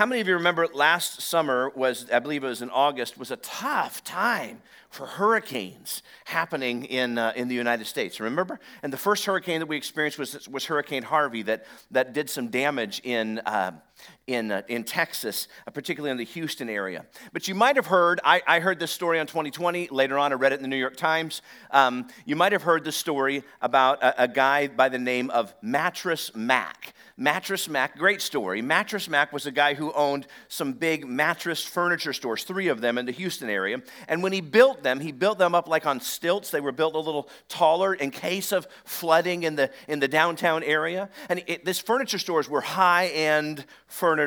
how many of you remember last summer was, I believe it was in August, was a tough time for hurricanes happening in, uh, in the United States. Remember? And the first hurricane that we experienced was, was Hurricane Harvey that, that did some damage in, uh, in, uh, in Texas, uh, particularly in the Houston area. But you might have heard, I, I, heard this story on 20/20. Later on, I read it in the New York Times. Um, you might have heard the story about a, a guy by the name of Mattress Mac. Mattress Mac, great story. Mattress Mac was a guy who owned some big mattress furniture stores, three of them in the Houston area. And when he built them, he built them up like on stilts. They were built a little taller in case of flooding in the, in the downtown area. And it, this furniture stores were high end furniture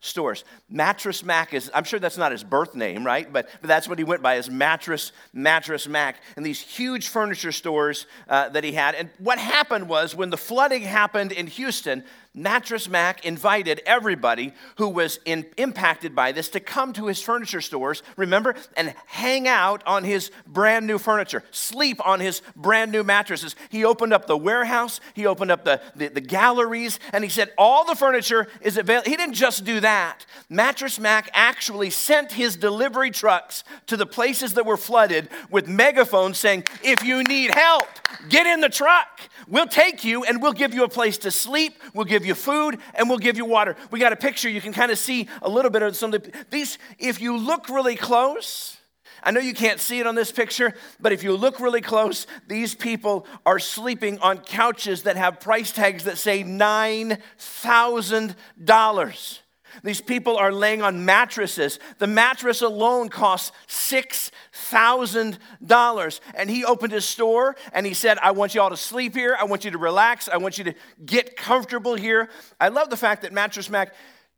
stores. Mattress Mac is, I'm sure that's not his birth name, right? But, but that's what he went by, as Mattress, Mattress Mac. And these huge furniture stores uh, that he had. And what happened was when the flooding happened in Houston, Mattress Mac invited everybody who was in, impacted by this to come to his furniture stores, remember, and hang out on his brand new furniture, sleep on his brand new mattresses. He opened up the warehouse, he opened up the, the, the galleries, and he said, All the furniture is available. He didn't just do that. Mattress Mac actually sent his delivery trucks to the places that were flooded with megaphones saying, If you need help, get in the truck. We'll take you and we'll give you a place to sleep. We'll give you food and we'll give you water. We got a picture. You can kind of see a little bit of some of the, these. If you look really close, I know you can't see it on this picture, but if you look really close, these people are sleeping on couches that have price tags that say $9,000. These people are laying on mattresses. The mattress alone costs $6,000. And he opened his store and he said, I want you all to sleep here. I want you to relax. I want you to get comfortable here. I love the fact that Mattress Mac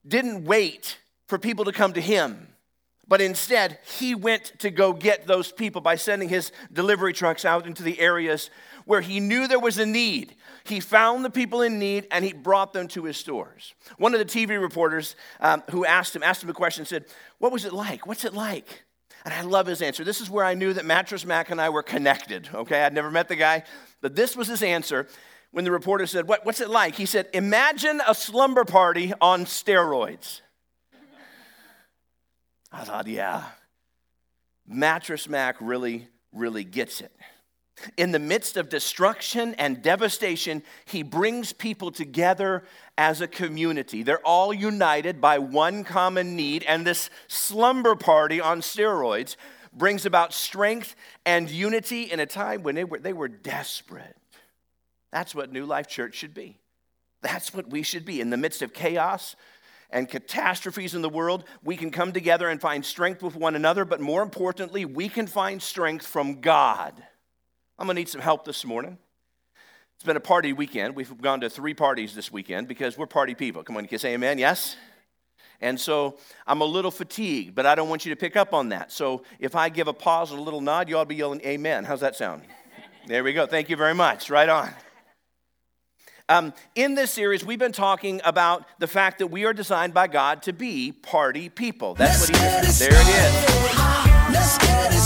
didn't wait for people to come to him. But instead, he went to go get those people by sending his delivery trucks out into the areas where he knew there was a need. He found the people in need and he brought them to his stores. One of the TV reporters um, who asked him, asked him a question, said, What was it like? What's it like? And I love his answer. This is where I knew that Mattress Mac and I were connected, okay? I'd never met the guy, but this was his answer when the reporter said, what, What's it like? He said, Imagine a slumber party on steroids. I thought, yeah, Mattress Mac really, really gets it. In the midst of destruction and devastation, he brings people together as a community. They're all united by one common need, and this slumber party on steroids brings about strength and unity in a time when they were, they were desperate. That's what New Life Church should be. That's what we should be. In the midst of chaos and catastrophes in the world, we can come together and find strength with one another, but more importantly, we can find strength from God. I'm going to need some help this morning. It's been a party weekend. We've gone to three parties this weekend because we're party people. Come on, you can say amen? Yes? And so I'm a little fatigued, but I don't want you to pick up on that. So if I give a pause and a little nod, you ought to be yelling amen. How's that sound? There we go. Thank you very much. Right on. Um, in this series, we've been talking about the fact that we are designed by God to be party people. That's what He is. There it is.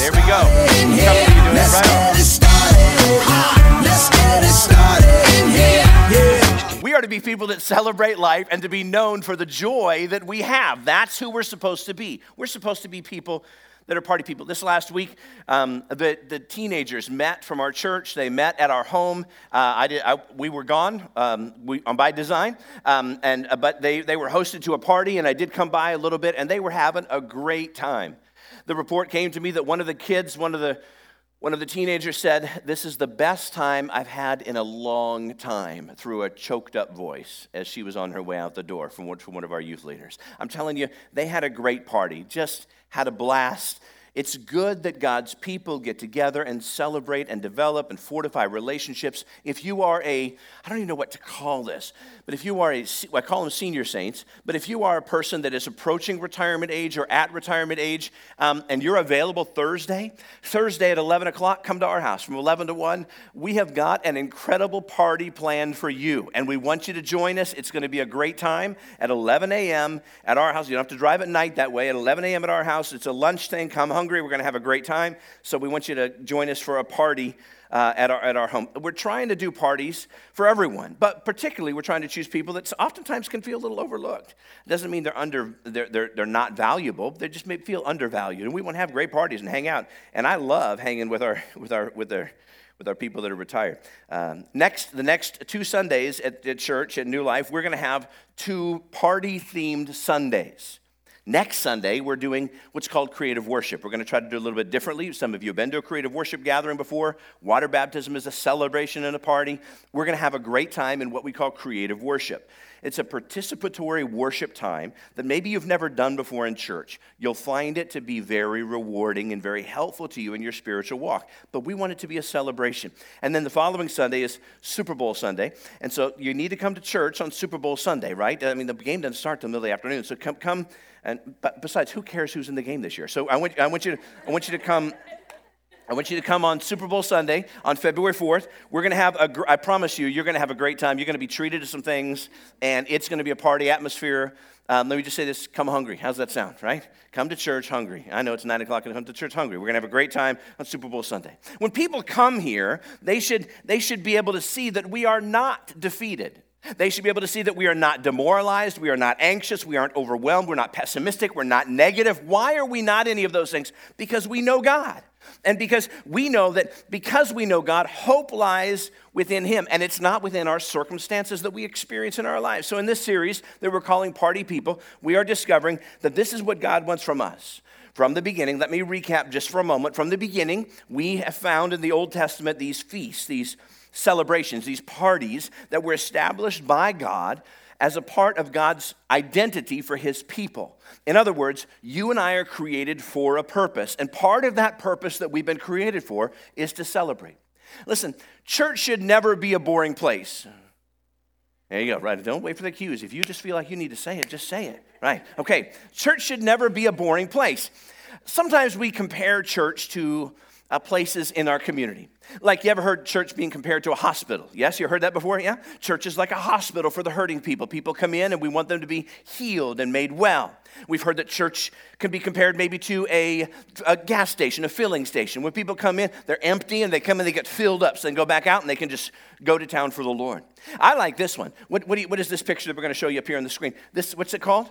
There we go. Right we are to be people that celebrate life and to be known for the joy that we have. That's who we're supposed to be. We're supposed to be people that are party people. This last week, um, the, the teenagers met from our church. They met at our home. Uh, I did, I, we were gone um, we, um, by design, um, and, uh, but they, they were hosted to a party, and I did come by a little bit, and they were having a great time. The report came to me that one of the kids, one of the one of the teenagers said, This is the best time I've had in a long time, through a choked up voice as she was on her way out the door from one of our youth leaders. I'm telling you, they had a great party, just had a blast. It's good that God's people get together and celebrate and develop and fortify relationships. If you are a, I don't even know what to call this, but if you are a, I call them senior saints, but if you are a person that is approaching retirement age or at retirement age um, and you're available Thursday, Thursday at 11 o'clock, come to our house from 11 to 1. We have got an incredible party planned for you, and we want you to join us. It's going to be a great time at 11 a.m. at our house. You don't have to drive at night that way. At 11 a.m. at our house, it's a lunch thing. Come hungry. We're going to have a great time. So we want you to join us for a party uh, at, our, at our home. We're trying to do parties for everyone, but particularly we're trying to choose people that oftentimes can feel a little overlooked. It doesn't mean they're, under, they're, they're, they're not valuable, they just may feel undervalued. And we want to have great parties and hang out. And I love hanging with our, with our, with our, with our people that are retired. Um, next, the next two Sundays at, at church at New Life, we're going to have two party themed Sundays. Next Sunday, we're doing what's called creative worship. We're going to try to do a little bit differently. Some of you have been to a creative worship gathering before. Water baptism is a celebration and a party. We're going to have a great time in what we call creative worship. It's a participatory worship time that maybe you've never done before in church. You'll find it to be very rewarding and very helpful to you in your spiritual walk. But we want it to be a celebration. And then the following Sunday is Super Bowl Sunday. And so you need to come to church on Super Bowl Sunday, right? I mean, the game doesn't start till the middle of the afternoon. So come, come and besides, who cares who's in the game this year? So I want, I want, you, to, I want you to come. I want you to come on Super Bowl Sunday on February 4th. We're going to have a, I promise you, you're going to have a great time. You're going to be treated to some things, and it's going to be a party atmosphere. Um, let me just say this come hungry. How's that sound, right? Come to church hungry. I know it's 9 o'clock and come to church hungry. We're going to have a great time on Super Bowl Sunday. When people come here, they should, they should be able to see that we are not defeated. They should be able to see that we are not demoralized, we are not anxious, we aren't overwhelmed, we're not pessimistic, we're not negative. Why are we not any of those things? Because we know God. And because we know that because we know God, hope lies within Him, and it's not within our circumstances that we experience in our lives. So, in this series that we're calling Party People, we are discovering that this is what God wants from us. From the beginning, let me recap just for a moment. From the beginning, we have found in the Old Testament these feasts, these celebrations, these parties that were established by God as a part of God's identity for his people. In other words, you and I are created for a purpose, and part of that purpose that we've been created for is to celebrate. Listen, church should never be a boring place. There you go, right? Don't wait for the cues. If you just feel like you need to say it, just say it, right? Okay, church should never be a boring place. Sometimes we compare church to uh, places in our community. Like, you ever heard church being compared to a hospital? Yes, you heard that before? Yeah? Church is like a hospital for the hurting people. People come in and we want them to be healed and made well. We've heard that church can be compared maybe to a, a gas station, a filling station. When people come in, they're empty and they come in, they get filled up, so they go back out and they can just go to town for the Lord. I like this one. What, what, you, what is this picture that we're going to show you up here on the screen? This, what's it called?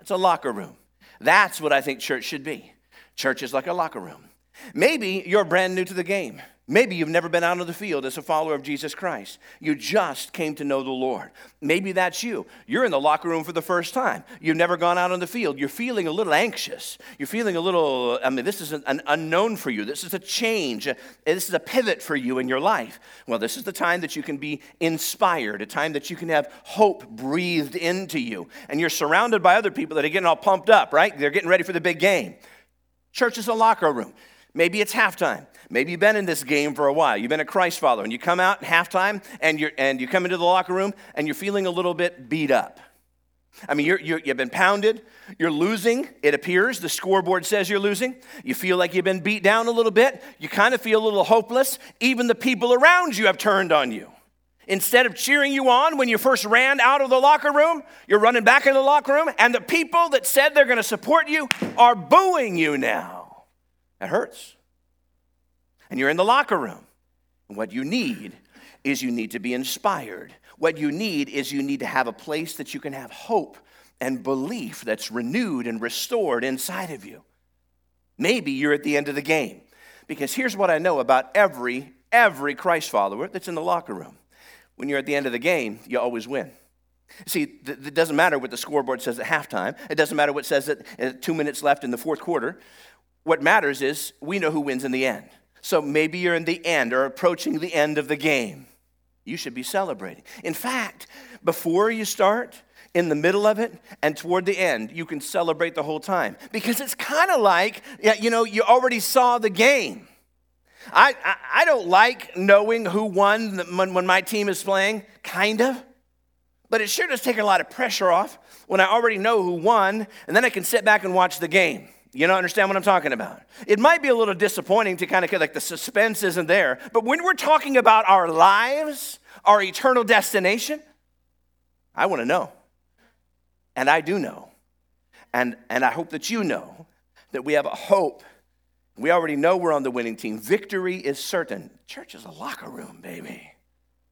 It's a locker room. That's what I think church should be. Church is like a locker room. Maybe you're brand new to the game. Maybe you've never been out on the field as a follower of Jesus Christ. You just came to know the Lord. Maybe that's you. You're in the locker room for the first time. You've never gone out on the field. You're feeling a little anxious. You're feeling a little, I mean, this is an unknown for you. This is a change. This is a pivot for you in your life. Well, this is the time that you can be inspired, a time that you can have hope breathed into you. And you're surrounded by other people that are getting all pumped up, right? They're getting ready for the big game. Church is a locker room. Maybe it's halftime. Maybe you've been in this game for a while. You've been a Christ follower, and you come out in halftime, and, you're, and you come into the locker room, and you're feeling a little bit beat up. I mean, you're, you have been pounded. You're losing, it appears. The scoreboard says you're losing. You feel like you've been beat down a little bit. You kind of feel a little hopeless. Even the people around you have turned on you. Instead of cheering you on when you first ran out of the locker room, you're running back into the locker room, and the people that said they're going to support you are booing you now. That hurts. And you're in the locker room. And what you need is you need to be inspired. What you need is you need to have a place that you can have hope and belief that's renewed and restored inside of you. Maybe you're at the end of the game. Because here's what I know about every every Christ follower that's in the locker room. When you're at the end of the game, you always win. See, it doesn't matter what the scoreboard says at halftime. It doesn't matter what says at two minutes left in the fourth quarter. What matters is we know who wins in the end. So maybe you're in the end or approaching the end of the game. You should be celebrating. In fact, before you start, in the middle of it, and toward the end, you can celebrate the whole time. Because it's kind of like, you know, you already saw the game. I, I, I, don't like knowing who won when, when my team is playing, kind of. But it sure does take a lot of pressure off when I already know who won, and then I can sit back and watch the game. You don't understand what I'm talking about? It might be a little disappointing to kind of like the suspense isn't there, but when we're talking about our lives, our eternal destination, I want to know. And I do know. And, and I hope that you know that we have a hope We already know we're on the winning team. Victory is certain. Church is a locker room, baby.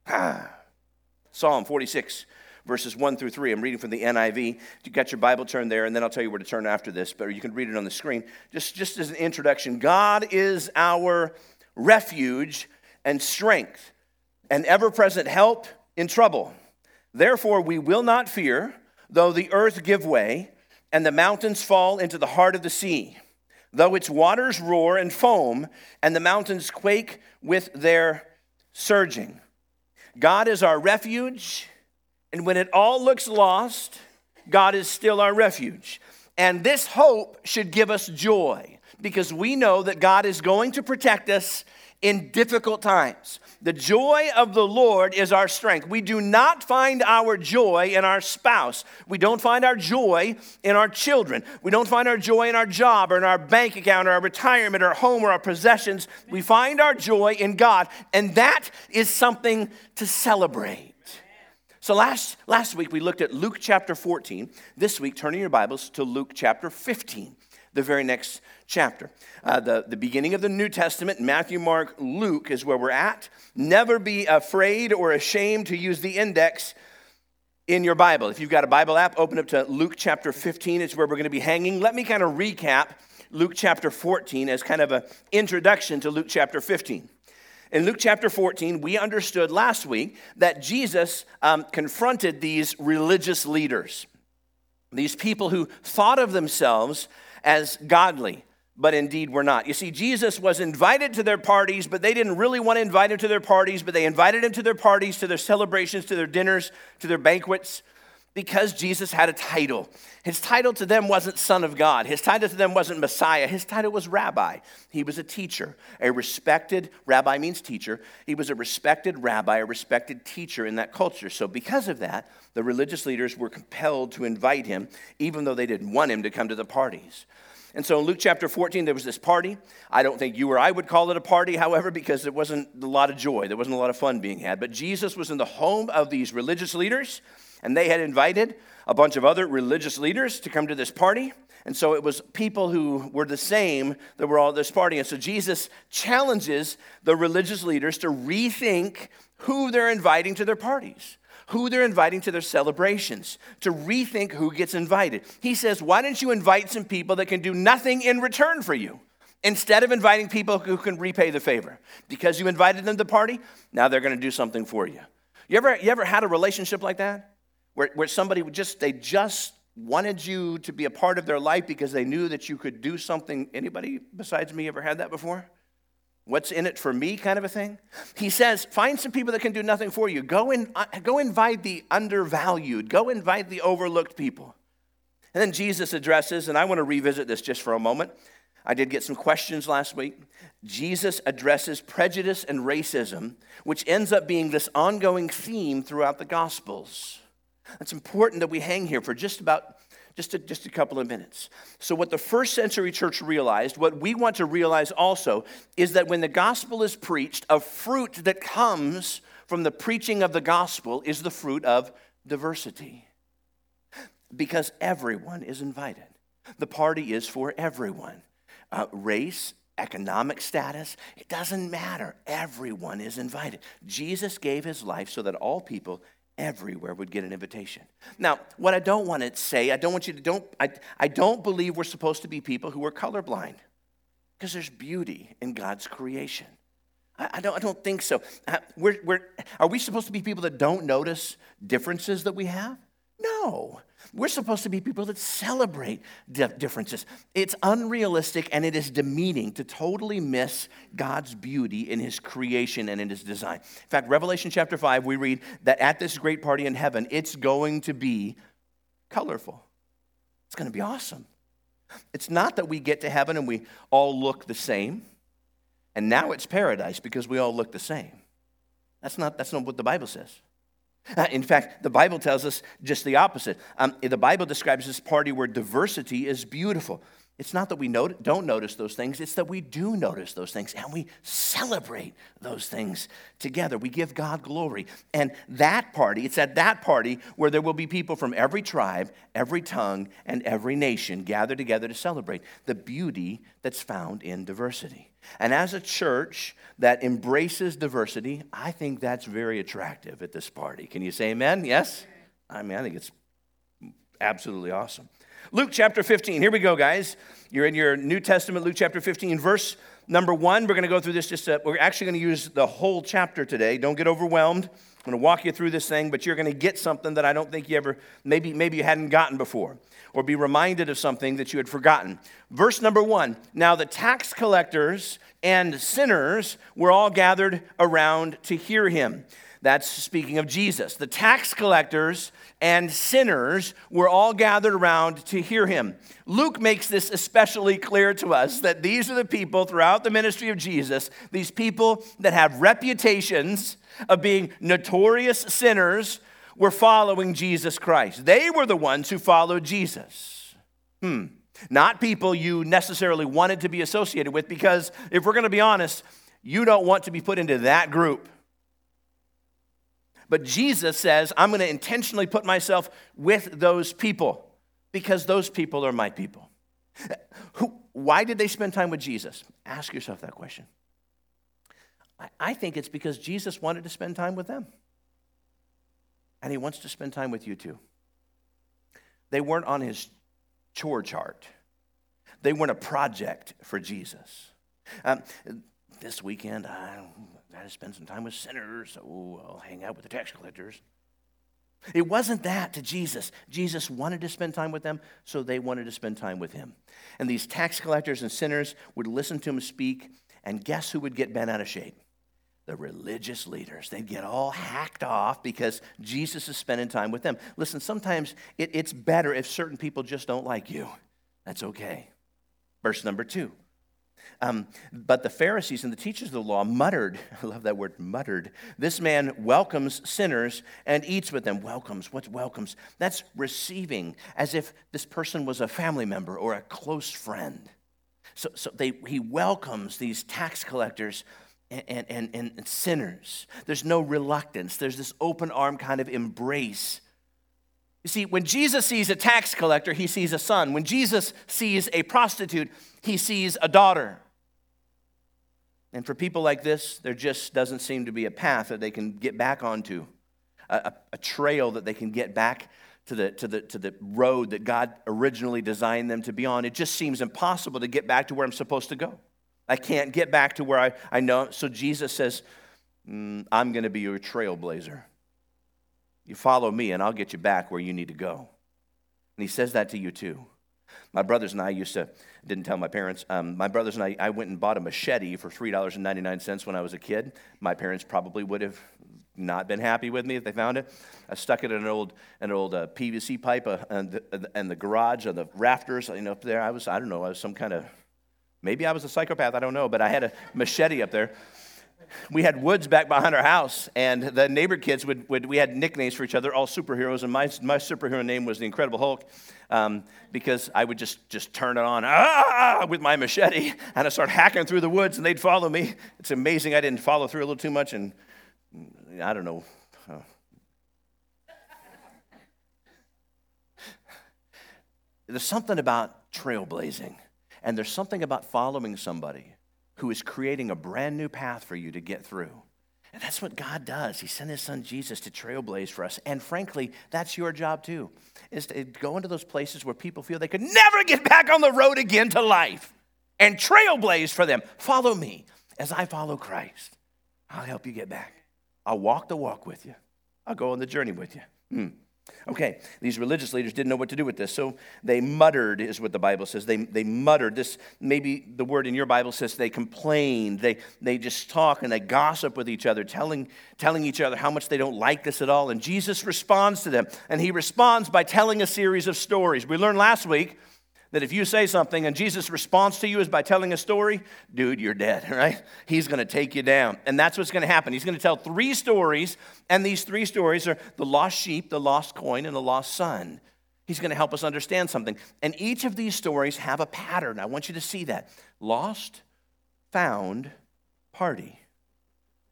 Ah. Psalm 46, verses 1 through 3. I'm reading from the NIV. You got your Bible turned there, and then I'll tell you where to turn after this, but you can read it on the screen. Just, just as an introduction God is our refuge and strength, and ever present help in trouble. Therefore, we will not fear, though the earth give way, and the mountains fall into the heart of the sea, though its waters roar and foam, and the mountains quake with their surging. God is our refuge, and when it all looks lost, God is still our refuge. And this hope should give us joy because we know that God is going to protect us in difficult times. The joy of the Lord is our strength. We do not find our joy in our spouse. We don't find our joy in our children. We don't find our joy in our job or in our bank account or our retirement or our home or our possessions. We find our joy in God, and that is something to celebrate. So last, last week we looked at Luke chapter 14. This week, turning your Bibles to Luke chapter 15 the very next chapter. Uh, the, the beginning of the New Testament, Matthew, Mark, Luke is where we're at. Never be afraid or ashamed to use the index in your Bible. If you've got a Bible app, open up to Luke chapter 15. It's where we're going to be hanging. Let me kind of recap Luke chapter 14 as kind of an introduction to Luke chapter 15. In Luke chapter 14, we understood last week that Jesus um, confronted these religious leaders, these people who thought of themselves as godly, but indeed were not. You see, Jesus was invited to their parties, but they didn't really want to invite him to their parties, but they invited him to their parties, to their celebrations, to their dinners, to their banquets, because Jesus had a title. His title to them wasn't Son of God. His title to them wasn't Messiah. His title was Rabbi. He was a teacher, a respected, rabbi means teacher. He was a respected rabbi, a respected teacher in that culture. So, because of that, the religious leaders were compelled to invite him, even though they didn't want him to come to the parties. And so in Luke chapter 14, there was this party. I don't think you or I would call it a party, however, because it wasn't a lot of joy. There wasn't a lot of fun being had. But Jesus was in the home of these religious leaders, and they had invited a bunch of other religious leaders to come to this party. And so it was people who were the same that were all at this party. And so Jesus challenges the religious leaders to rethink who they're inviting to their parties who they're inviting to their celebrations, to rethink who gets invited. He says, Why don't you invite some people that can do nothing in return for you? Instead of inviting people who can repay the favor. Because you invited them to the party, now they're going to do something for you. You ever, you ever had a relationship like that? Where, where somebody just, they just wanted you to be a part of their life because they knew that you could do something. Anybody besides me ever had that before? What's in it for me, kind of a thing? He says, find some people that can do nothing for you. Go, in, uh, go invite the undervalued, go invite the overlooked people. And then Jesus addresses, and I want to revisit this just for a moment. I did get some questions last week. Jesus addresses prejudice and racism, which ends up being this ongoing theme throughout the Gospels. It's important that we hang here for just about just a, just a couple of minutes. So, what the first century church realized, what we want to realize also, is that when the gospel is preached, a fruit that comes from the preaching of the gospel is the fruit of diversity. Because everyone is invited. The party is for everyone. Uh, race, economic status, it doesn't matter. Everyone is invited. Jesus gave his life so that all people everywhere would get an invitation. Now, what I don't want to say, I don't want you to don't I, I don't believe we're supposed to be people who are colorblind. Because there's beauty in God's creation. I, I, don't, I don't think so. We're, we're, are we supposed to be people that don't notice differences that we have? No. We're supposed to be people that celebrate differences. It's unrealistic and it is demeaning to totally miss God's beauty in His creation and in His design. In fact, Revelation chapter 5, we read that at this great party in heaven, it's going to be colorful. It's going to be awesome. It's not that we get to heaven and we all look the same, and now it's paradise because we all look the same. That's not, that's not what the Bible says. Uh, in fact, the Bible tells us just the opposite. Um, the Bible describes this party where diversity is beautiful. It's not that we don't notice those things, it's that we do notice those things and we celebrate those things together. We give God glory. And that party, it's at that party where there will be people from every tribe, every tongue, and every nation gathered together to celebrate the beauty that's found in diversity. And as a church that embraces diversity, I think that's very attractive at this party. Can you say amen? Yes? I mean, I think it's absolutely awesome. Luke chapter 15. Here we go, guys. You're in your New Testament, Luke chapter 15, verse number one. We're going to go through this just, a, we're actually going to use the whole chapter today. Don't get overwhelmed. I'm going to walk you through this thing, but you're going to get something that I don't think you ever, maybe, maybe you hadn't gotten before, or be reminded of something that you had forgotten. Verse number one Now the tax collectors and sinners were all gathered around to hear him. That's speaking of Jesus. The tax collectors and sinners were all gathered around to hear him. Luke makes this especially clear to us that these are the people throughout the ministry of Jesus, these people that have reputations of being notorious sinners, were following Jesus Christ. They were the ones who followed Jesus. Hmm. Not people you necessarily wanted to be associated with, because if we're going to be honest, you don't want to be put into that group. But Jesus says, I'm going to intentionally put myself with those people because those people are my people. Why did they spend time with Jesus? Ask yourself that question. I, I think it's because Jesus wanted to spend time with them. And he wants to spend time with you too. They weren't on his chore chart, they weren't a project for Jesus. Um, this weekend, I got to spend some time with sinners, so I'll hang out with the tax collectors. It wasn't that to Jesus. Jesus wanted to spend time with them, so they wanted to spend time with him. And these tax collectors and sinners would listen to him speak, and guess who would get bent out of shape? The religious leaders. They'd get all hacked off because Jesus is spending time with them. Listen, sometimes it, it's better if certain people just don't like you. That's okay. Verse number two. Um, but the Pharisees and the teachers of the law muttered, I love that word, muttered. This man welcomes sinners and eats with them. Welcomes, what's welcomes? That's receiving, as if this person was a family member or a close friend. So, so they, he welcomes these tax collectors and, and, and sinners. There's no reluctance, there's this open arm kind of embrace. You see, when Jesus sees a tax collector, he sees a son. When Jesus sees a prostitute, he sees a daughter. And for people like this, there just doesn't seem to be a path that they can get back onto, a, a, trail that they can get back to the, to, the, to the road that God originally designed them to be on. It just seems impossible to get back to where I'm supposed to go. I can't get back to where I, I know. So Jesus says, mm, I'm going to be your trailblazer. You follow me, and I'll get you back where you need to go. And he says that to you too. My brothers and I used to, didn't tell my parents, um, my brothers and I, I went and bought a machete for $3.99 when I was a kid. My parents probably would have not been happy with me if they found it. I stuck it in an old, an old uh, PVC pipe uh, and, the, and the garage, on the rafters, you know, up there. I was, I don't know, I was some kind of, maybe I was a psychopath, I don't know, but I had a machete up there we had woods back behind our house, and the neighbor kids would, would we had nicknames for each other, all superheroes, and my, my superhero name was the Incredible Hulk, um, because I would just just turn it on ah, with my machete, and I start hacking through the woods, and they'd follow me. It's amazing I didn't follow through a little too much, and I don't know. There's something about trailblazing, and there's something about following somebody who is creating a brand new path for you to get through. And that's what God does. He sent his son Jesus to trailblaze for us. And frankly, that's your job too, is to go into those places where people feel they could never get back on the road again to life and trailblaze for them. Follow me as I follow Christ. I'll help you get back. I'll walk the walk with you. I'll go on the journey with you. Hmm. Okay, these religious leaders didn't know what to do with this, so they muttered, is what the Bible says. They, they muttered. This, maybe the word in your Bible says they complained. They, they just talk and they gossip with each other, telling, telling each other how much they don't like this at all. And Jesus responds to them, and he responds by telling a series of stories. We learned last week That if you say something and Jesus' response to you is by telling a story, dude, you're dead, right? He's to take you down. And that's what's to happen. He's to tell three stories, and these three stories are the lost sheep, the lost coin, and the lost son. He's to help us understand something. And each of these stories have a pattern. I want you to see that. Lost, found, party.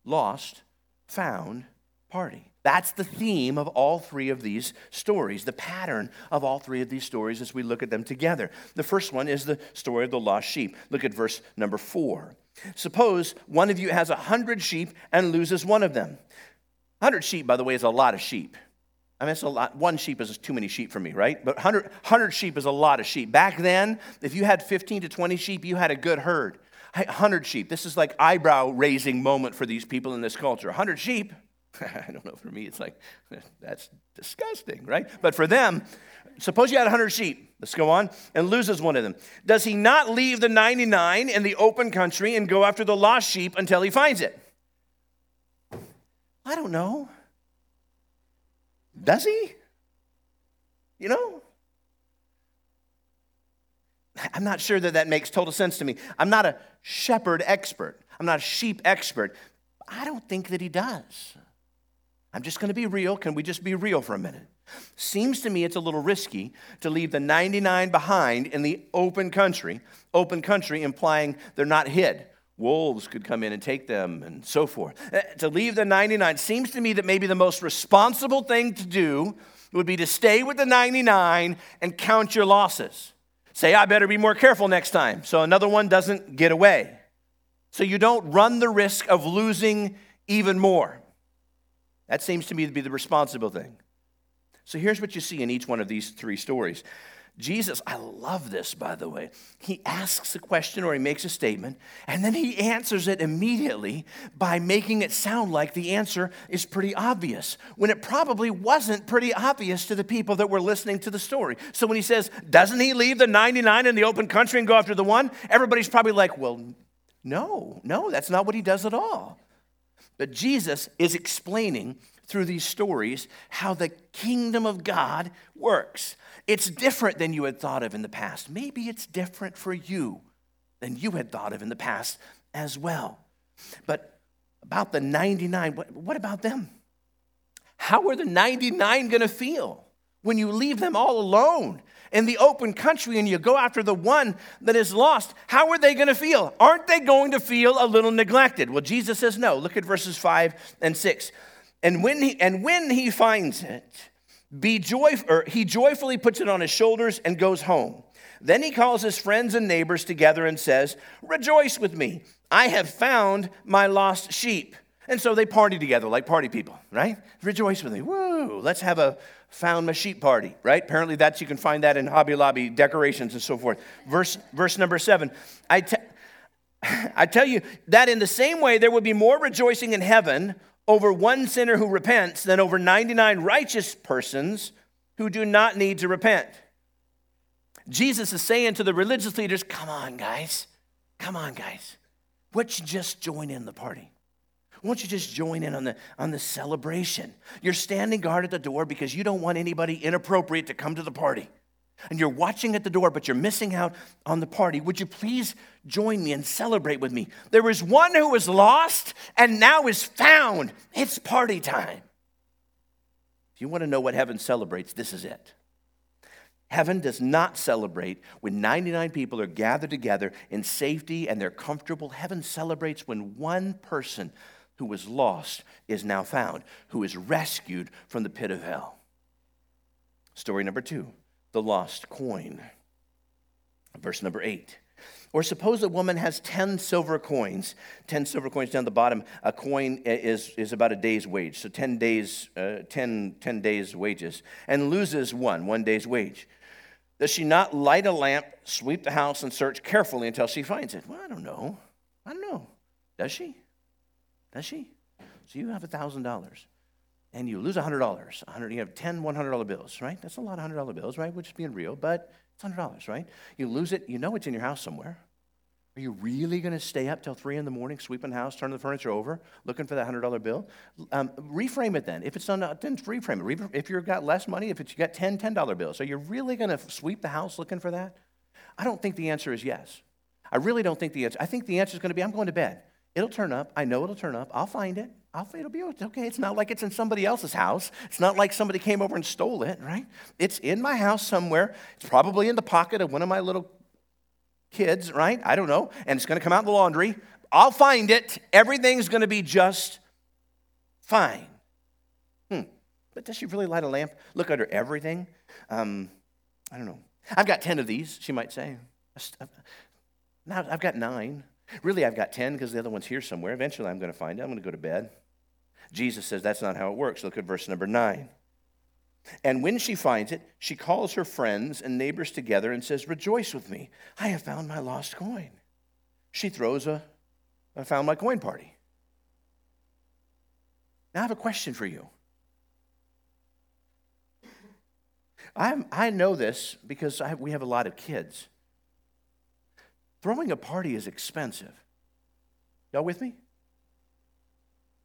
Lost, found, party. That's the theme of all three of these stories, the pattern of all three of these stories as we look at them together. The first one is the story of the lost sheep. Look at verse number four. Suppose one of you has a hundred sheep and loses one of them. Hundred sheep, by the way, is a lot of sheep. I mean, it's a lot. One sheep is too many sheep for me, right? But 100, 100 sheep is a lot of sheep. Back then, if you had 15 to 20 sheep, you had a good herd. 100 sheep. This is like eyebrow raising moment for these people in this culture. 100 sheep. I don't know. For me, it's like, that's disgusting, right? But for them, suppose you had 100 sheep. Let's go on. And loses one of them. Does he not leave the 99 in the open country and go after the lost sheep until he finds it? I don't know. Does he? You know? I'm not sure that that makes total sense to me. I'm not a shepherd expert, I'm not a sheep expert. I don't think that he does. I'm just going to be real. Can we just be real for a minute? Seems to me it's a little risky to leave the 99 behind in the open country. Open country implying they're not hid. Wolves could come in and take them and so forth. Uh, to leave the 99 seems to me that maybe the most responsible thing to do would be to stay with the 99 and count your losses. Say, I better be more careful next time so another one doesn't get away. So you don't run the risk of losing even more. That seems to me to be the responsible thing. So here's what you see in each one of these three stories Jesus, I love this, by the way. He asks a question or he makes a statement, and then he answers it immediately by making it sound like the answer is pretty obvious, when it probably wasn't pretty obvious to the people that were listening to the story. So when he says, Doesn't he leave the 99 in the open country and go after the one? Everybody's probably like, Well, no, no, that's not what he does at all. But Jesus is explaining through these stories how the kingdom of God works. It's different than you had thought of in the past. Maybe it's different for you than you had thought of in the past as well. But about the 99, what, what about them? How are the 99 going to feel when you leave them all alone in the open country and you go after the one that is lost? How are they going to feel? Aren't they going to feel a little neglected? Well, Jesus says no. Look at verses 5 and 6. And when he, and when he finds it, be joy, or he joyfully puts it on his shoulders and goes home. Then he calls his friends and neighbors together and says, Rejoice with me. I have found my lost sheep. And so they party together like party people, right? Rejoice with me. Woo! Let's have a found my sheep party, right? Apparently, that's you can find that in Hobby Lobby decorations and so forth. Verse, verse number seven. I, te- I tell you that in the same way, there will be more rejoicing in heaven over one sinner who repents than over 99 righteous persons who do not need to repent. Jesus is saying to the religious leaders, Come on, guys. Come on, guys. Don't you just join in the party? Why don't you just join in on the, on the celebration? You're standing guard at the door because you don't want anybody inappropriate to come to the party and you're watching at the door, but you're missing out on the party, would you please join me and celebrate with me? There is one who was lost and now is found. It's party time. If you want to know what heaven celebrates, this is it. Heaven does not celebrate when 99 people are gathered together in safety and they're comfortable. Heaven celebrates when one person who was lost is now found, who is rescued from the pit of hell. Story number two the lost coin. Verse number eight. Or suppose a woman has 10 silver coins, 10 silver coins down the bottom. A coin is, is about a day's wage, so 10 days, uh, 10, 10 days' wages, and loses one, one day's wage. Does she not light a lamp, sweep the house, and search carefully until she finds it? Well, I don't know. I don't know. Does she? Does she? So you have a $1,000 and you lose $100. 100 you have 10 $100 bills, right? That's a lot of $100 bills, right? We're just being real, but it's $100, right? You lose it, you know it's in your house somewhere. Are you really going to stay up till 3 in the morning, sweeping the house, turning the furniture over, looking for that $100 bill? Um, reframe it then. If it's not, then reframe it. If you've got less money, if it's, you got 10 $10 bills, are you really going to sweep the house looking for that? I don't think the answer is yes. I really don't think the answer. I think the answer is going to be I'm going to bed. It'll turn up. I know it'll turn up. I'll find it. I'll, it'll be okay. It's not like it's in somebody else's house. It's not like somebody came over and stole it, right? It's in my house somewhere. It's probably in the pocket of one of my little kids, right? I don't know. And it's going to come out in the laundry. I'll find it. Everything's going to be just fine. Hmm. But does she really light a lamp? Look under everything? Um, I don't know. I've got 10 of these, she might say. Now I've got nine. Really, I've got 10 because the other one's here somewhere. Eventually, I'm going to find it. I'm going to go to bed. Jesus says that's not how it works. Look at verse number 9. And when she finds it, she calls her friends and neighbors together and says, Rejoice with me. I have found my lost coin. She throws a I found my coin party. Now, I have a question for you. I'm, i know this because I, we have a lot of kids. Throwing a party is expensive. Y'all with me?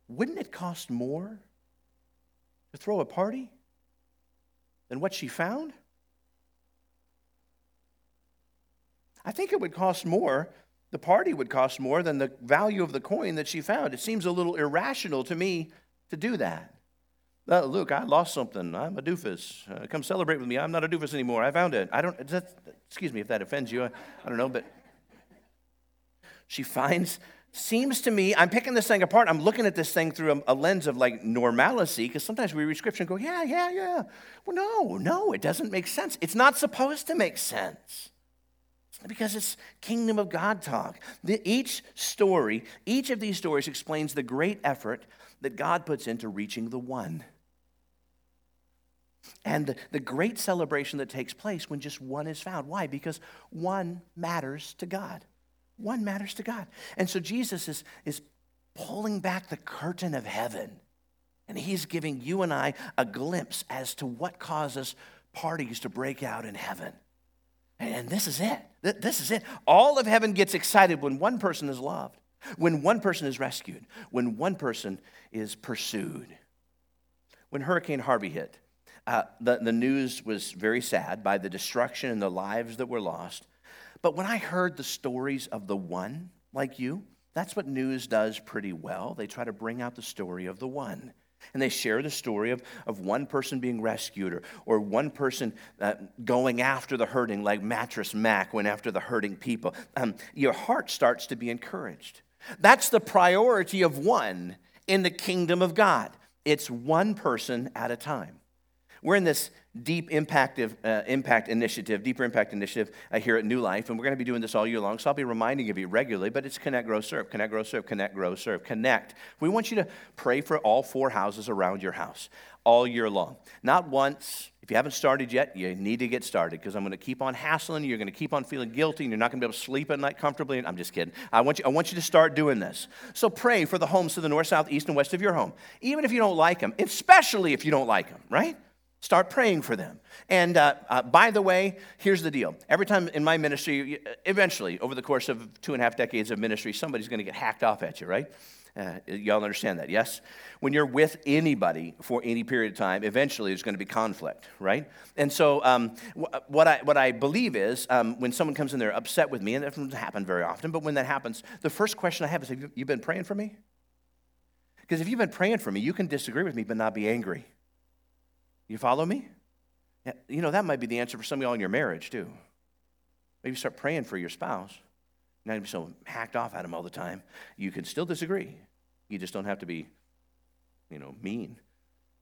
Wouldn't it cost more to throw a party than what she found? I think it would cost more. The party would cost more than the value of the coin that she found. It seems a little irrational to me to do that. Uh, Luke, I lost something. I'm a doofus. Uh, come celebrate with me. I'm not a doofus anymore. I found it. I don't, excuse me if that offends you. I, I don't know, but she finds, seems to me, I'm picking this thing apart. I'm looking at this thing through a, a lens of like normalcy, because sometimes we read scripture and go, yeah, yeah, yeah. Well, no, no, it doesn't make sense. It's not supposed to make sense because it's kingdom of God talk. The, each story, each of these stories explains the great effort that God puts into reaching the one. And the, the great celebration that takes place when just one is found. Why? Because one matters to God. One matters to God. And so Jesus is, is pulling back the curtain of heaven. And he's giving you and I a glimpse as to what causes parties to break out in heaven. And this is it. This is it. All of heaven gets excited when one person is loved, when one person is rescued, when one person is pursued. When Hurricane Harvey hit, uh, the, the news was very sad by the destruction and the lives that were lost. But when I heard the stories of the one, like you, that's what news does pretty well. They try to bring out the story of the one. And they share the story of, of one person being rescued or, or one person uh, going after the hurting, like Mattress Mac went after the hurting people. Um, your heart starts to be encouraged. That's the priority of one in the kingdom of God. It's one person at a time. We're in this deep impact, uh, impact initiative, deeper impact initiative uh, here at New Life, and we're going to be doing this all year long. So I'll be reminding of you regularly, but it's connect, grow, serve, connect, grow, serve, connect, grow, serve, connect. We want you to pray for all four houses around your house all year long. Not once. If you haven't started yet, you need to get started because I'm going to keep on hassling you. You're going to keep on feeling guilty, and you're not going to be able to sleep at night comfortably. I'm just kidding. I want you, I want you to start doing this. So pray for the homes to the north, south, east, and west of your home, even if you don't like them, especially if you don't like them, right? Start praying for them. And uh, uh, by the way, here's the deal. Every time in my ministry, eventually, over the course of two and a half decades of ministry, somebody's going to get hacked off at you, right? Uh, y'all understand that, yes? When you're with anybody for any period of time, eventually there's going to be conflict, right? And so, um, what, I, what I believe is um, when someone comes in there upset with me, and that doesn't happen very often, but when that happens, the first question I have is Have you been praying for me? Because if you've been praying for me, you can disagree with me but not be angry. You follow me? You know, that might be the answer for some of y'all in your marriage, too. Maybe start praying for your spouse. Not to be so hacked off at him all the time. You can still disagree. You just don't have to be, you know, mean.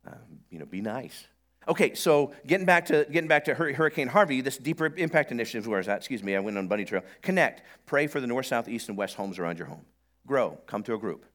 Uh, you know, be nice. Okay, so getting back to getting back to Hurricane Harvey, this deeper impact initiative. Where is that? Excuse me, I went on bunny trail. Connect. Pray for the north, south, east, and west homes around your home. Grow. Come to a group.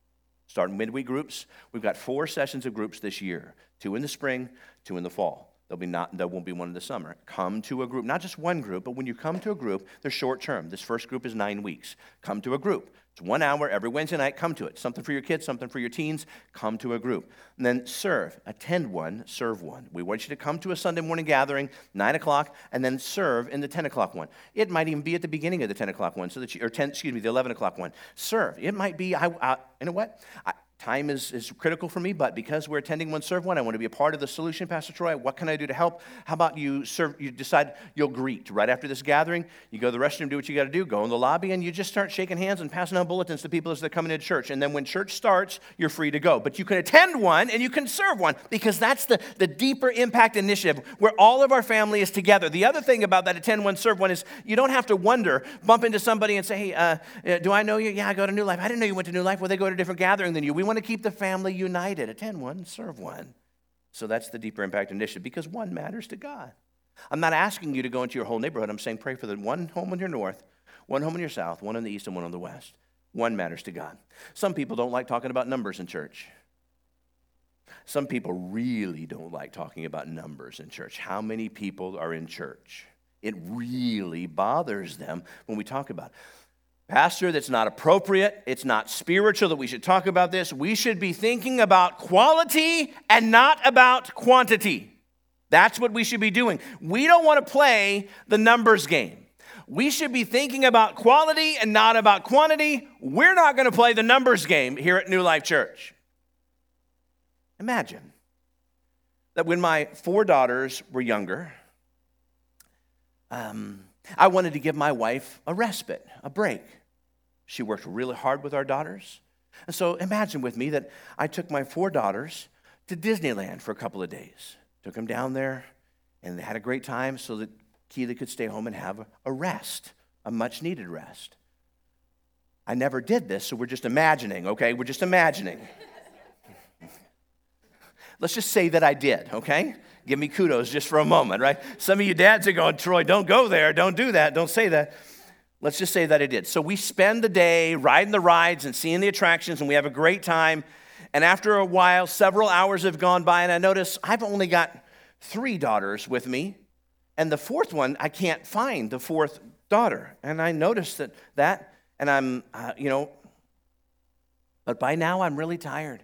Start midweek groups. We've got four sessions of groups this year: two in the spring, two in the fall. There'll be not, there won't be one in the summer. Come to a group, not just one group, but when you come to a group, they're short term. This first group is nine weeks. Come to a group. It's one hour every Wednesday night. Come to it. Something for your kids, something for your teens. Come to a group. And then serve. Attend one, serve one. We want you to come to a Sunday morning gathering, 9 o'clock, and then serve in the 10 o'clock one. It might even be at the beginning of the 10 o'clock one, so that you, or 10, excuse me, the 11 o'clock one. Serve. It might be, I, I you know what? I, time is, is critical for me, but because we're attending one serve one, I want to be a part of the solution, Pastor Troy. What can I do to help? How about you serve, you decide you'll greet right after this gathering, you go to the restroom, do what you got to do, go in the lobby, and you just start shaking hands and passing out bulletins to people as they're coming into church. And then when church starts, you're free to go. But you can attend one and you can serve one because that's the, the deeper impact initiative where all of our family is together. The other thing about that attend one, serve one is you don't have to wonder, bump into somebody and say, hey, uh, uh do I know you? Yeah, I go to New Life. I didn't know you went to New Life. Well, they go to a different gathering than you. We want to keep the family united. Attend one, serve one. So that's the deeper impact initiative because one matters to God. I'm not asking you to go into your whole neighborhood. I'm saying pray for the one home in your north, one home in your south, one in the east, and one in the west. One matters to God. Some people don't like talking about numbers in church. Some people really don't like talking about numbers in church. How many people are in church? It really bothers them when we talk about it. Pastor, that's not appropriate. It's not spiritual that we should talk about this. We should be thinking about quality and not about quantity. That's what we should be doing. We don't want to play the numbers game. We should be thinking about quality and not about quantity. We're not going to play the numbers game here at New Life Church. Imagine that when my four daughters were younger, um, I wanted to give my wife a respite, a break. She worked really hard with our daughters. And so imagine with me that I took my four daughters to Disneyland for a couple of days. Took them down there and they had a great time so that Keely could stay home and have a rest, a much needed rest. I never did this, so we're just imagining, okay? We're just imagining. Let's just say that I did, okay? Give me kudos just for a moment, right? Some of you dads are going, Troy, don't go there, don't do that, don't say that. Let's just say that it did. So we spend the day riding the rides and seeing the attractions, and we have a great time. And after a while, several hours have gone by, and I notice I've only got three daughters with me. And the fourth one, I can't find the fourth daughter. And I notice that, that and I'm, uh, you know, but by now I'm really tired.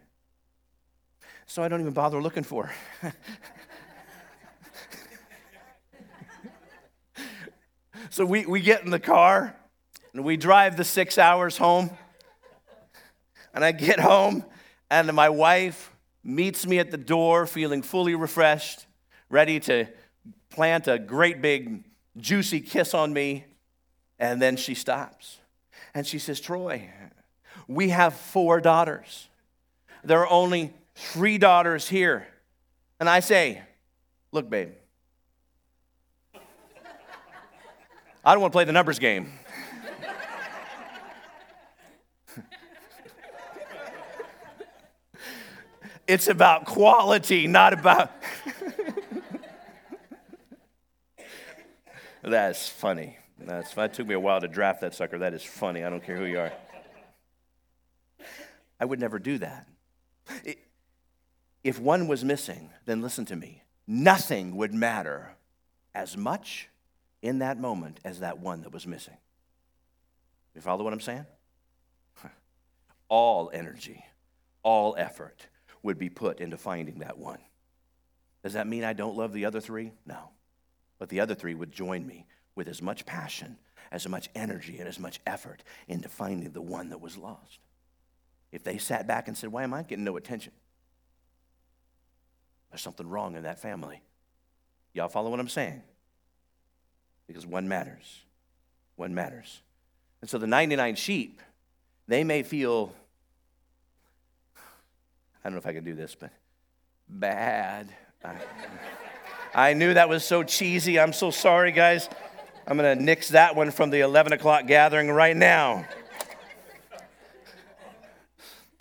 So I don't even bother looking for her. So we, we get in the car and we drive the six hours home. And I get home, and my wife meets me at the door feeling fully refreshed, ready to plant a great big juicy kiss on me. And then she stops and she says, Troy, we have four daughters. There are only three daughters here. And I say, Look, babe, I don't want to play the numbers game. it's about quality, not about. That's funny. That's It took me a while to draft that sucker. That is funny. I don't care who you are. I would never do that. If one was missing, then listen to me. Nothing would matter as much in that moment as that one that was missing. You follow what I'm saying? All energy, all effort would be put into finding that one. Does that mean I don't love the other three? No. But the other three would join me with as much passion, as much energy, and as much effort into finding the one that was lost. If they sat back and said, Why am I getting no attention? There's something wrong in that family. Y'all follow what I'm saying? Because one matters. One matters. And so the 99 sheep, they may feel, I don't know if I can do this, but bad. I, I knew that was so cheesy. I'm so sorry, guys. I'm going to nix that one from the 11 o'clock gathering right now.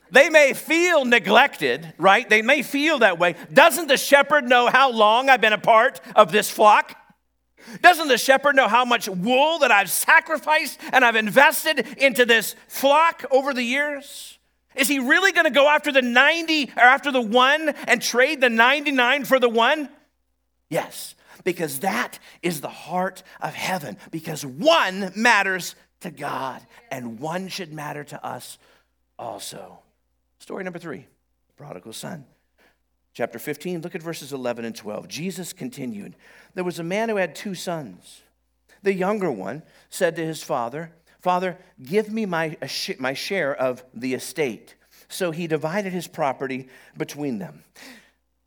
They may feel neglected, right? They may feel that way. Doesn't the shepherd know how long I've been a part of this flock? Doesn't the shepherd know how much wool that I've sacrificed and I've invested into this flock over the years? Is he really going to go after the 90 or after the one and trade the 99 for the one? Yes, because that is the heart of heaven, because one matters to God and one should matter to us also. Story number three prodigal son. Chapter 15, look at verses 11 and 12. Jesus continued There was a man who had two sons. The younger one said to his father, Father, give me my, my share of the estate. So he divided his property between them.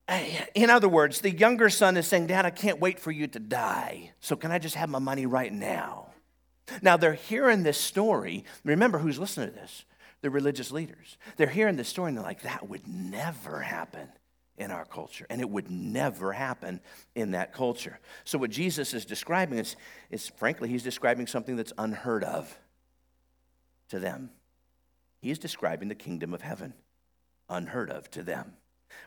Eh, in other words, the younger son is saying, Dad, I can't wait for you to die. So can I just have my money right now? Now they're hearing this story. Remember who's listening to this? The religious leaders. They're hearing this story and they're like, that would never happen in our culture. And it would never happen in that culture. So what Jesus is describing is, is frankly, he's describing something that's unheard of to them. He's describing the kingdom of heaven, unheard of to them.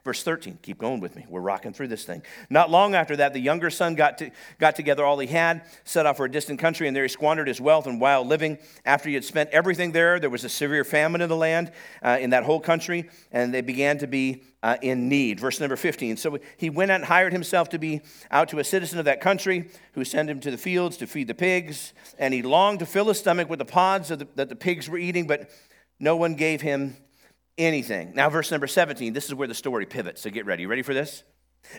Verse 13, keep going with me. We're rocking through this thing. Not long after that, the younger son got, to, got together all he had, set off for a distant country, and there he squandered his wealth in wild living. After he had spent everything there, there was a severe famine in the land, uh, in that whole country, and they began to be uh, in need. Verse number 15. So he went out and hired himself to be out to a citizen of that country who sent him to the fields to feed the pigs, and he longed to fill his stomach with the pods the, that the pigs were eating, but no one gave him anything. Now, verse number 17, this is where the story pivots, so get ready. You ready for this?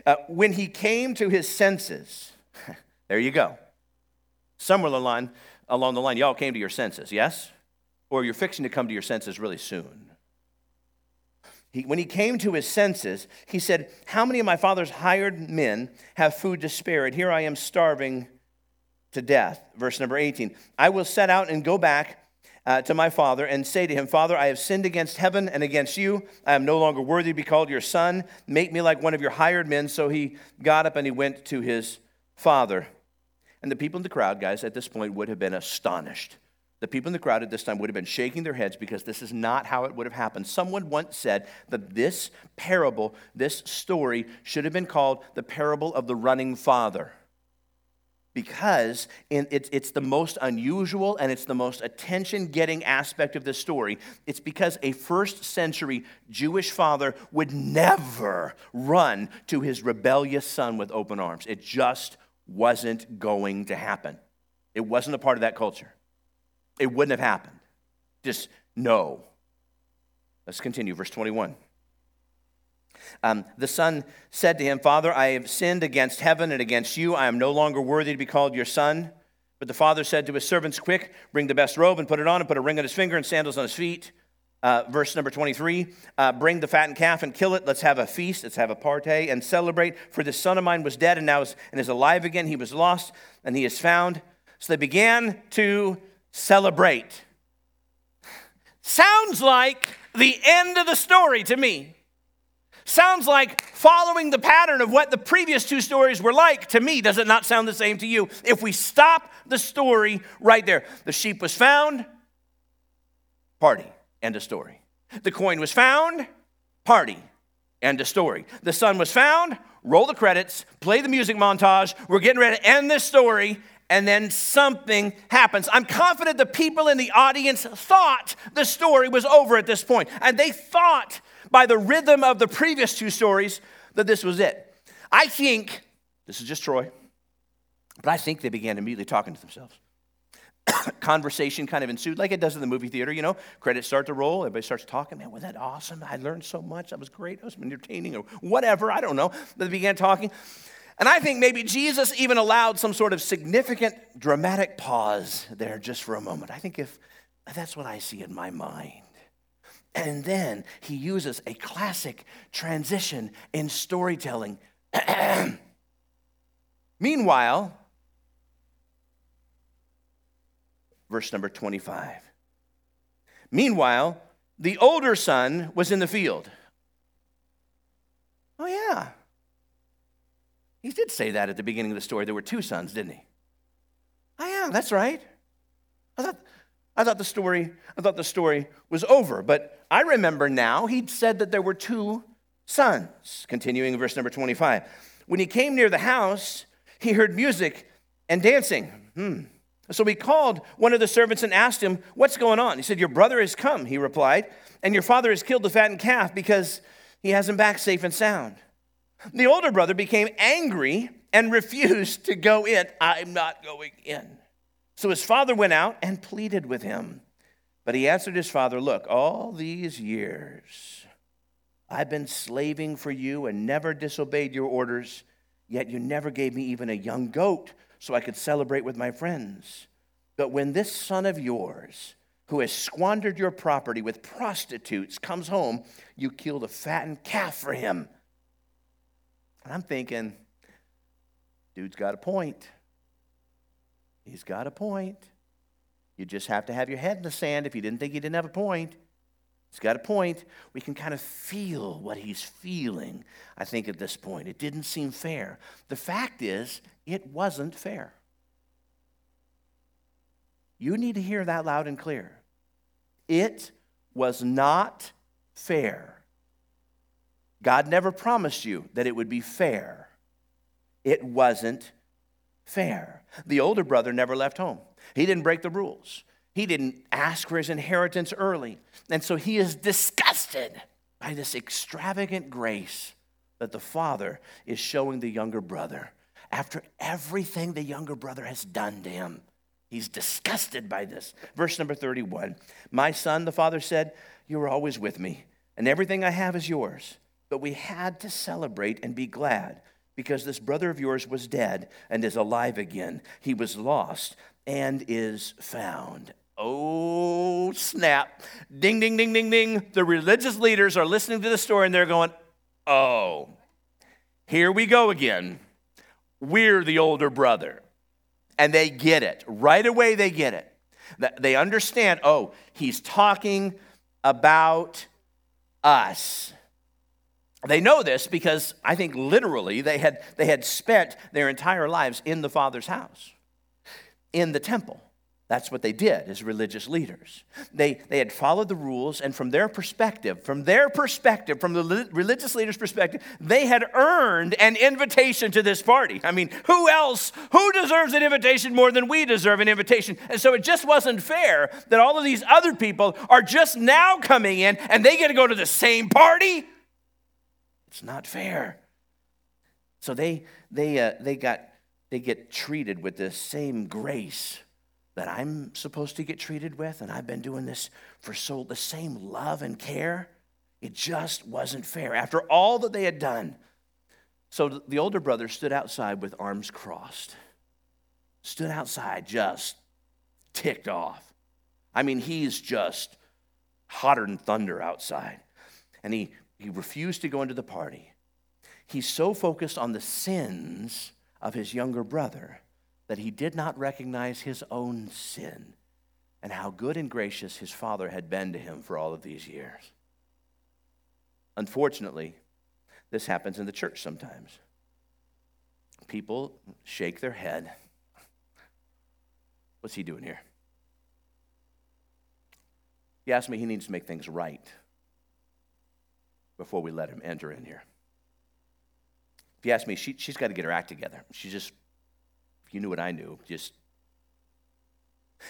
Uh, when he came to his senses, there you go. Somewhere along the line, along the line, y'all came to your senses, yes? Or you're fixing to come to your senses really soon. He, when he came to his senses, he said, How many of my father's hired men have food to spare? And here I am starving to death. Verse number 18 I will set out and go back uh, to my father and say to him, Father, I have sinned against heaven and against you. I am no longer worthy to be called your son. Make me like one of your hired men. So he got up and he went to his father. And the people in the crowd, guys, at this point would have been astonished. The people in the crowd at this time would have been shaking their heads because this is not how it would have happened. Someone once said that this parable, this story, should have been called the parable of the running father because it's, the most unusual and it's the most attention getting aspect of this story. It's because a first century Jewish father would never run to his rebellious son with open arms. It just wasn't going to happen. It wasn't a part of that culture. It wouldn't have happened. Just no. Let's continue, verse 21. Um, the son said to him, Father, I have sinned against heaven and against you. I am no longer worthy to be called your son. But the father said to his servants, Quick, bring the best robe and put it on, and put a ring on his finger and sandals on his feet. Uh, verse number 23 uh, Bring the fattened calf and kill it. Let's have a feast. Let's have a party and celebrate. For this son of mine was dead and now is, and is alive again. He was lost and he is found. So they began to celebrate. Sounds like the end of the story to me. Sounds like following the pattern of what the previous two stories were like. To me, does it not sound the same to you? If we stop the story right there, the sheep was found, party, end of story. The coin was found, party, end of story. The son was found, roll the credits, play the music montage. We're getting ready to end this story, and then something happens. I'm confident the people in the audience thought the story was over at this point, and they thought by the rhythm of the previous two stories that this was it. I think, this is just Troy, but I think they began immediately talking to themselves. Conversation kind of ensued, like it does in the movie theater, you know. Credits start to roll, everybody starts talking. Man, was that awesome? I learned so much. That was great. That was entertaining, or whatever. I don't know. They began talking. And I think maybe Jesus even allowed some sort of significant dramatic pause there just for a moment. I think if that's what I see in my mind. And then he uses a classic transition in storytelling. Meanwhile, verse number 25. Meanwhile, the older son was in the field. Oh, yeah. He did say that at the beginning of the story. There were two sons, didn't he? Oh, yeah, that's right. I thought, I thought the story, I thought the story was over, but I remember now he'd said that there were two sons. Continuing verse number 25. When he came near the house, he heard music and dancing. Hmm. So he called one of the servants and asked him, What's going on? He said, Your brother has come, he replied, and your father has killed the fattened calf because he has him back safe and sound. The older brother became angry and refused to go in. I'm not going in. So his father went out and pleaded with him. But he answered his father, Look, all these years I've been slaving for you and never disobeyed your orders, yet you never gave me even a young goat so I could celebrate with my friends. But when this son of yours who has squandered your property with prostitutes comes home, you killed a fattened calf for him. And I'm thinking, dude's got a point. He's got a point. You just have to have your head in the sand if you didn't think he didn't have a point. He's got a point. We can kind of feel what he's feeling, I think, at this point. It didn't seem fair. The fact is, it wasn't fair. You need to hear that loud and clear. It was not fair. God never promised you that it would be fair. It wasn't fair. The older brother never left home, he didn't break the rules. He didn't ask for his inheritance early. And so he is disgusted by this extravagant grace that the father is showing the younger brother after everything the younger brother has done to him. He's disgusted by this. Verse number 31 My son, the father said, You are always with me, and everything I have is yours. But we had to celebrate and be glad because this brother of yours was dead and is alive again. He was lost and is found. Oh, snap. Ding, ding, ding, ding, ding. The religious leaders are listening to the story and they're going, Oh, here we go again. We're the older brother. And they get it. Right away, they get it. They understand, oh, he's talking about us. They know this because I think literally they had, they had spent their entire lives in the Father's house, in the temple. That's what they did as religious leaders. They, they had followed the rules, and from their perspective, from their perspective, from the religious leaders' perspective, they had earned an invitation to this party. I mean, who else, who deserves an invitation more than we deserve an invitation? And so it just wasn't fair that all of these other people are just now coming in and they get to go to the same party. It's not fair. So they, they, uh, they, got, they get treated with the same grace that I'm supposed to get treated with, and I've been doing this for so the same love and care. It just wasn't fair after all that they had done. So the older brother stood outside with arms crossed, stood outside just ticked off. I mean, he's just hotter than thunder outside. And he, he refused to go into the party. He's so focused on the sins of his younger brother that he did not recognize his own sin and how good and gracious his father had been to him for all of these years. Unfortunately, this happens in the church sometimes. People shake their head. What's he doing here? He asked me he needs to make things right before we let him enter in here. If you ask me, she, she's got to get her act together. She just you knew what I knew. Just,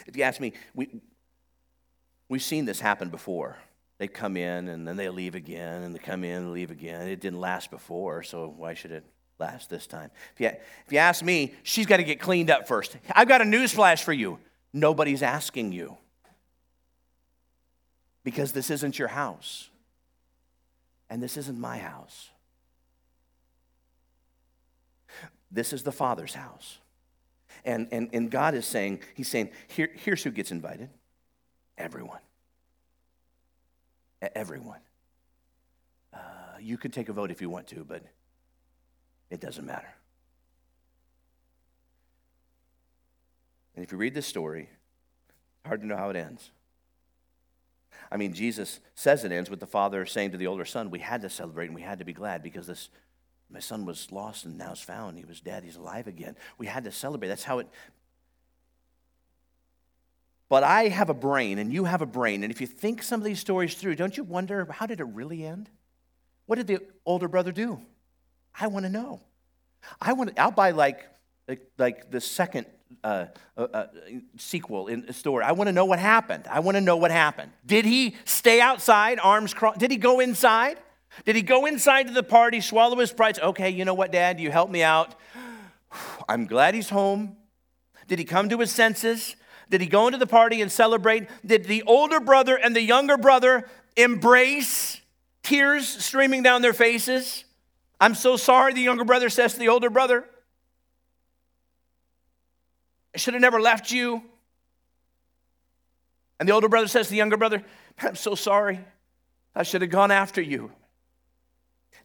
if you ask me, we, we've seen this happen before. They come in and then they leave again, and they come in and leave again. It didn't last before, so why should it last this time? If you, if you ask me, she's got to get cleaned up first. I've got a news flash for you. Nobody's asking you because this isn't your house, and this isn't my house. This is the Father's house. And, and, and God is saying, He's saying, Here, here's who gets invited everyone. Everyone. Uh, you can take a vote if you want to, but it doesn't matter. And if you read this story, hard to know how it ends. I mean, Jesus says it ends with the father saying to the older son, We had to celebrate and we had to be glad because this my son was lost and now is found. He was dead. He's alive again. We had to celebrate. That's how it. But I have a brain and you have a brain. And if you think some of these stories through, don't you wonder how did it really end? What did the older brother do? I want to know. I want to, I'll buy like, like, the second uh, uh, uh, sequel in the story. I want to know what happened. I want to know what happened. Did he stay outside, arms crossed? Did he go inside? Did he go inside to the party, swallow his pride? Okay, you know what, Dad? You help me out. I'm glad he's home. Did he come to his senses? Did he go into the party and celebrate? Did the older brother and the younger brother embrace, tears streaming down their faces? I'm so sorry, the younger brother says to the older brother. I should have never left you. And the older brother says to the younger brother, I'm so sorry. I should have gone after you.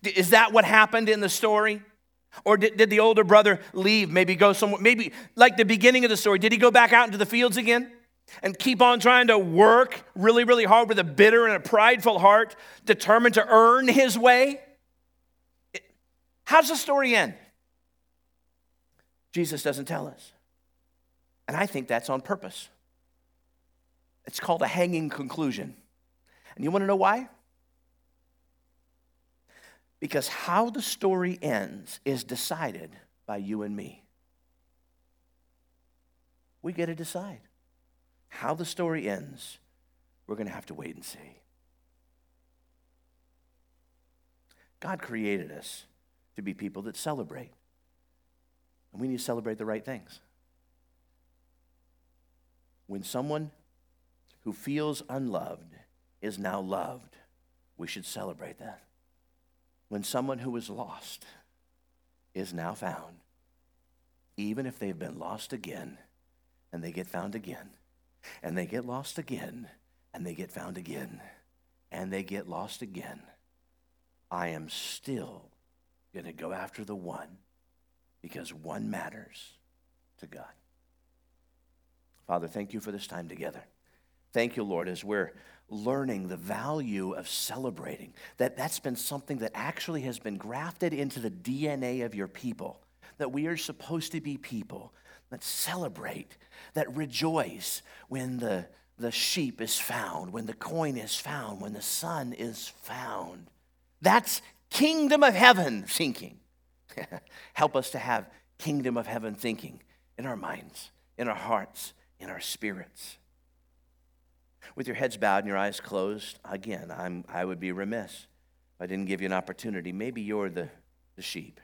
Is that what happened in the story? Or did, did the older brother leave, maybe go somewhere, maybe like the beginning of the story? Did he go back out into the fields again and keep on trying to work really, really hard with a bitter and a prideful heart, determined to earn his way? How does the story end? Jesus doesn't tell us. And I think that's on purpose. It's called a hanging conclusion. And you want to know why? Because how the story ends is decided by you and me. We get to decide. How the story ends, we're going to have to wait and see. God created us to be people that celebrate. And we need to celebrate the right things. When someone who feels unloved is now loved, we should celebrate that. When someone who was lost is now found, even if they've been lost again and they get found again, and they get lost again and they get found again and they get lost again, I am still going to go after the one because one matters to God. Father, thank you for this time together. Thank you, Lord, as we're learning the value of celebrating. That that's been something that actually has been grafted into the DNA of your people. That we are supposed to be people that celebrate, that rejoice when the, the sheep is found, when the coin is found, when the son is found. That's kingdom of heaven thinking. Help us to have kingdom of heaven thinking in our minds, in our hearts, in our spirits. With your heads bowed and your eyes closed, again, I'm, I would be remiss if I didn't give you an opportunity. Maybe you're the, the sheep.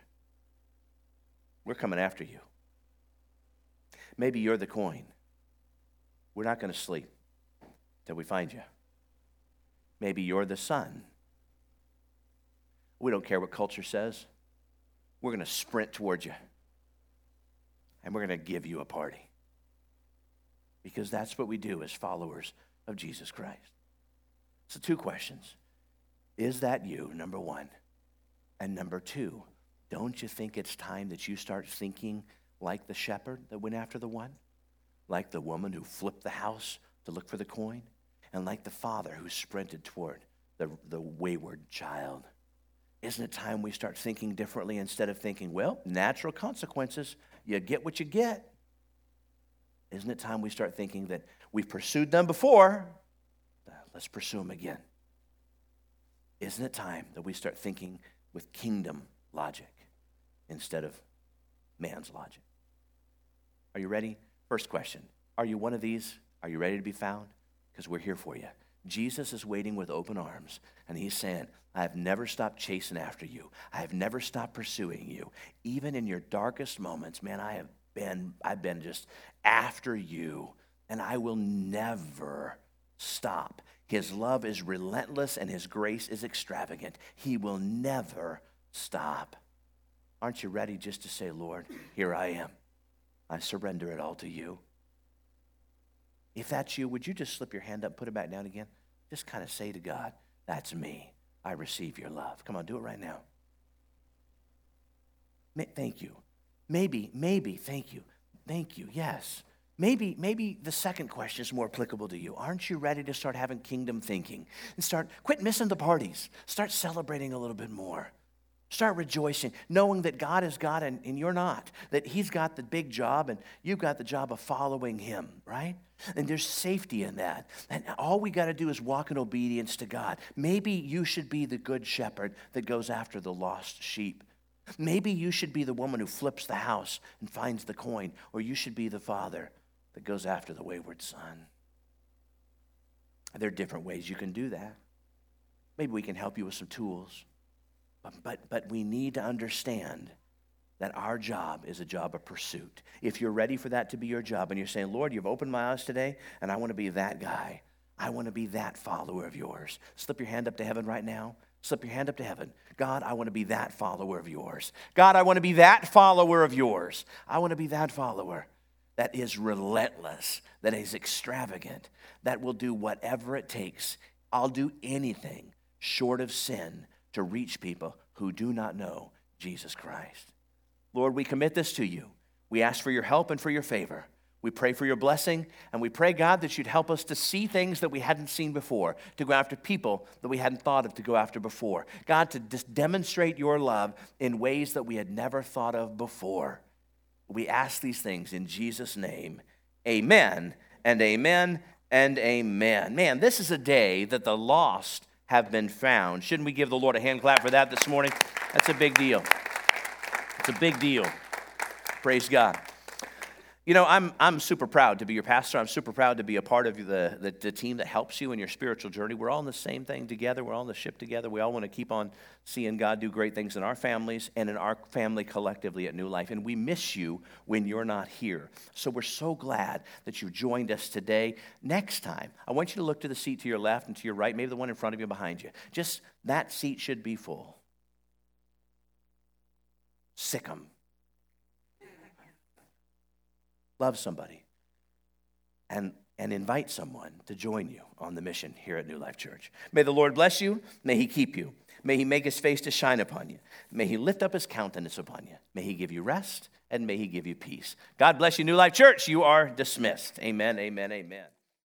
We're coming after you. Maybe you're the coin. We're not going to sleep till we find you. Maybe you're the son. We don't care what culture says. We're going to sprint towards you. And we're going to give you a party. Because that's what we do as followers of Jesus Christ. So, two questions. Is that you, number one? And number two, don't you think it's time that you start thinking like the shepherd that went after the one? Like the woman who flipped the house to look for the coin? And like the father who sprinted toward the, the wayward child? Isn't it time we start thinking differently instead of thinking, well, natural consequences, you get what you get? Isn't it time we start thinking that we've pursued them before? Let's pursue them again. Isn't it time that we start thinking with kingdom logic instead of man's logic? Are you ready? First question Are you one of these? Are you ready to be found? Because we're here for you. Jesus is waiting with open arms, and he's saying, I have never stopped chasing after you. I have never stopped pursuing you. Even in your darkest moments, man, I have been, I've been just after you, and I will never stop. His love is relentless and his grace is extravagant. He will never stop. Aren't you ready just to say, Lord, here I am? I surrender it all to you. If that's you, would you just slip your hand up, put it back down again? Just kind of say to God, That's me. I receive your love. Come on, do it right now. Thank you. Maybe, maybe, thank you. Thank you, yes. Maybe, maybe the second question is more applicable to you. Aren't you ready to start having kingdom thinking and start quit missing the parties? Start celebrating a little bit more. Start rejoicing, knowing that God is God and, and you're not, that He's got the big job and you've got the job of following Him, right? And there's safety in that. And all we got to do is walk in obedience to God. Maybe you should be the good shepherd that goes after the lost sheep. Maybe you should be the woman who flips the house and finds the coin, or you should be the father that goes after the wayward son. There are different ways you can do that. Maybe we can help you with some tools. But, but, but we need to understand that our job is a job of pursuit. If you're ready for that to be your job and you're saying, Lord, you've opened my eyes today, and I want to be that guy, I want to be that follower of yours. Slip your hand up to heaven right now. Slip your hand up to heaven. God, I want to be that follower of yours. God, I want to be that follower of yours. I want to be that follower. That is relentless, that is extravagant, that will do whatever it takes. I'll do anything short of sin to reach people who do not know Jesus Christ. Lord, we commit this to you. We ask for your help and for your favor. We pray for your blessing, and we pray, God, that you'd help us to see things that we hadn't seen before, to go after people that we hadn't thought of to go after before. God, to just demonstrate your love in ways that we had never thought of before. We ask these things in Jesus' name. Amen and amen and amen. Man, this is a day that the lost have been found. Shouldn't we give the Lord a hand clap for that this morning? That's a big deal. It's a big deal. Praise God. You know, I'm, I'm super proud to be your pastor. I'm super proud to be a part of the, the, the, team that helps you in your spiritual journey. We're all in the same thing together. We're all in the ship together. We all want to keep on seeing God do great things in our families and in our family collectively at New Life. And we miss you when you're not here. So we're so glad that you joined us today. Next time, I want you to look to the seat to your left and to your right, maybe the one in front of you and behind you. Just that seat should be full. Sick them love somebody, and, and invite someone to join you on the mission here at New Life Church. May the Lord bless you. May he keep you. May he make his face to shine upon you. May he lift up his countenance upon you. May he give you rest and may he give you peace. God bless you, New Life Church. You are dismissed. Amen, amen, amen.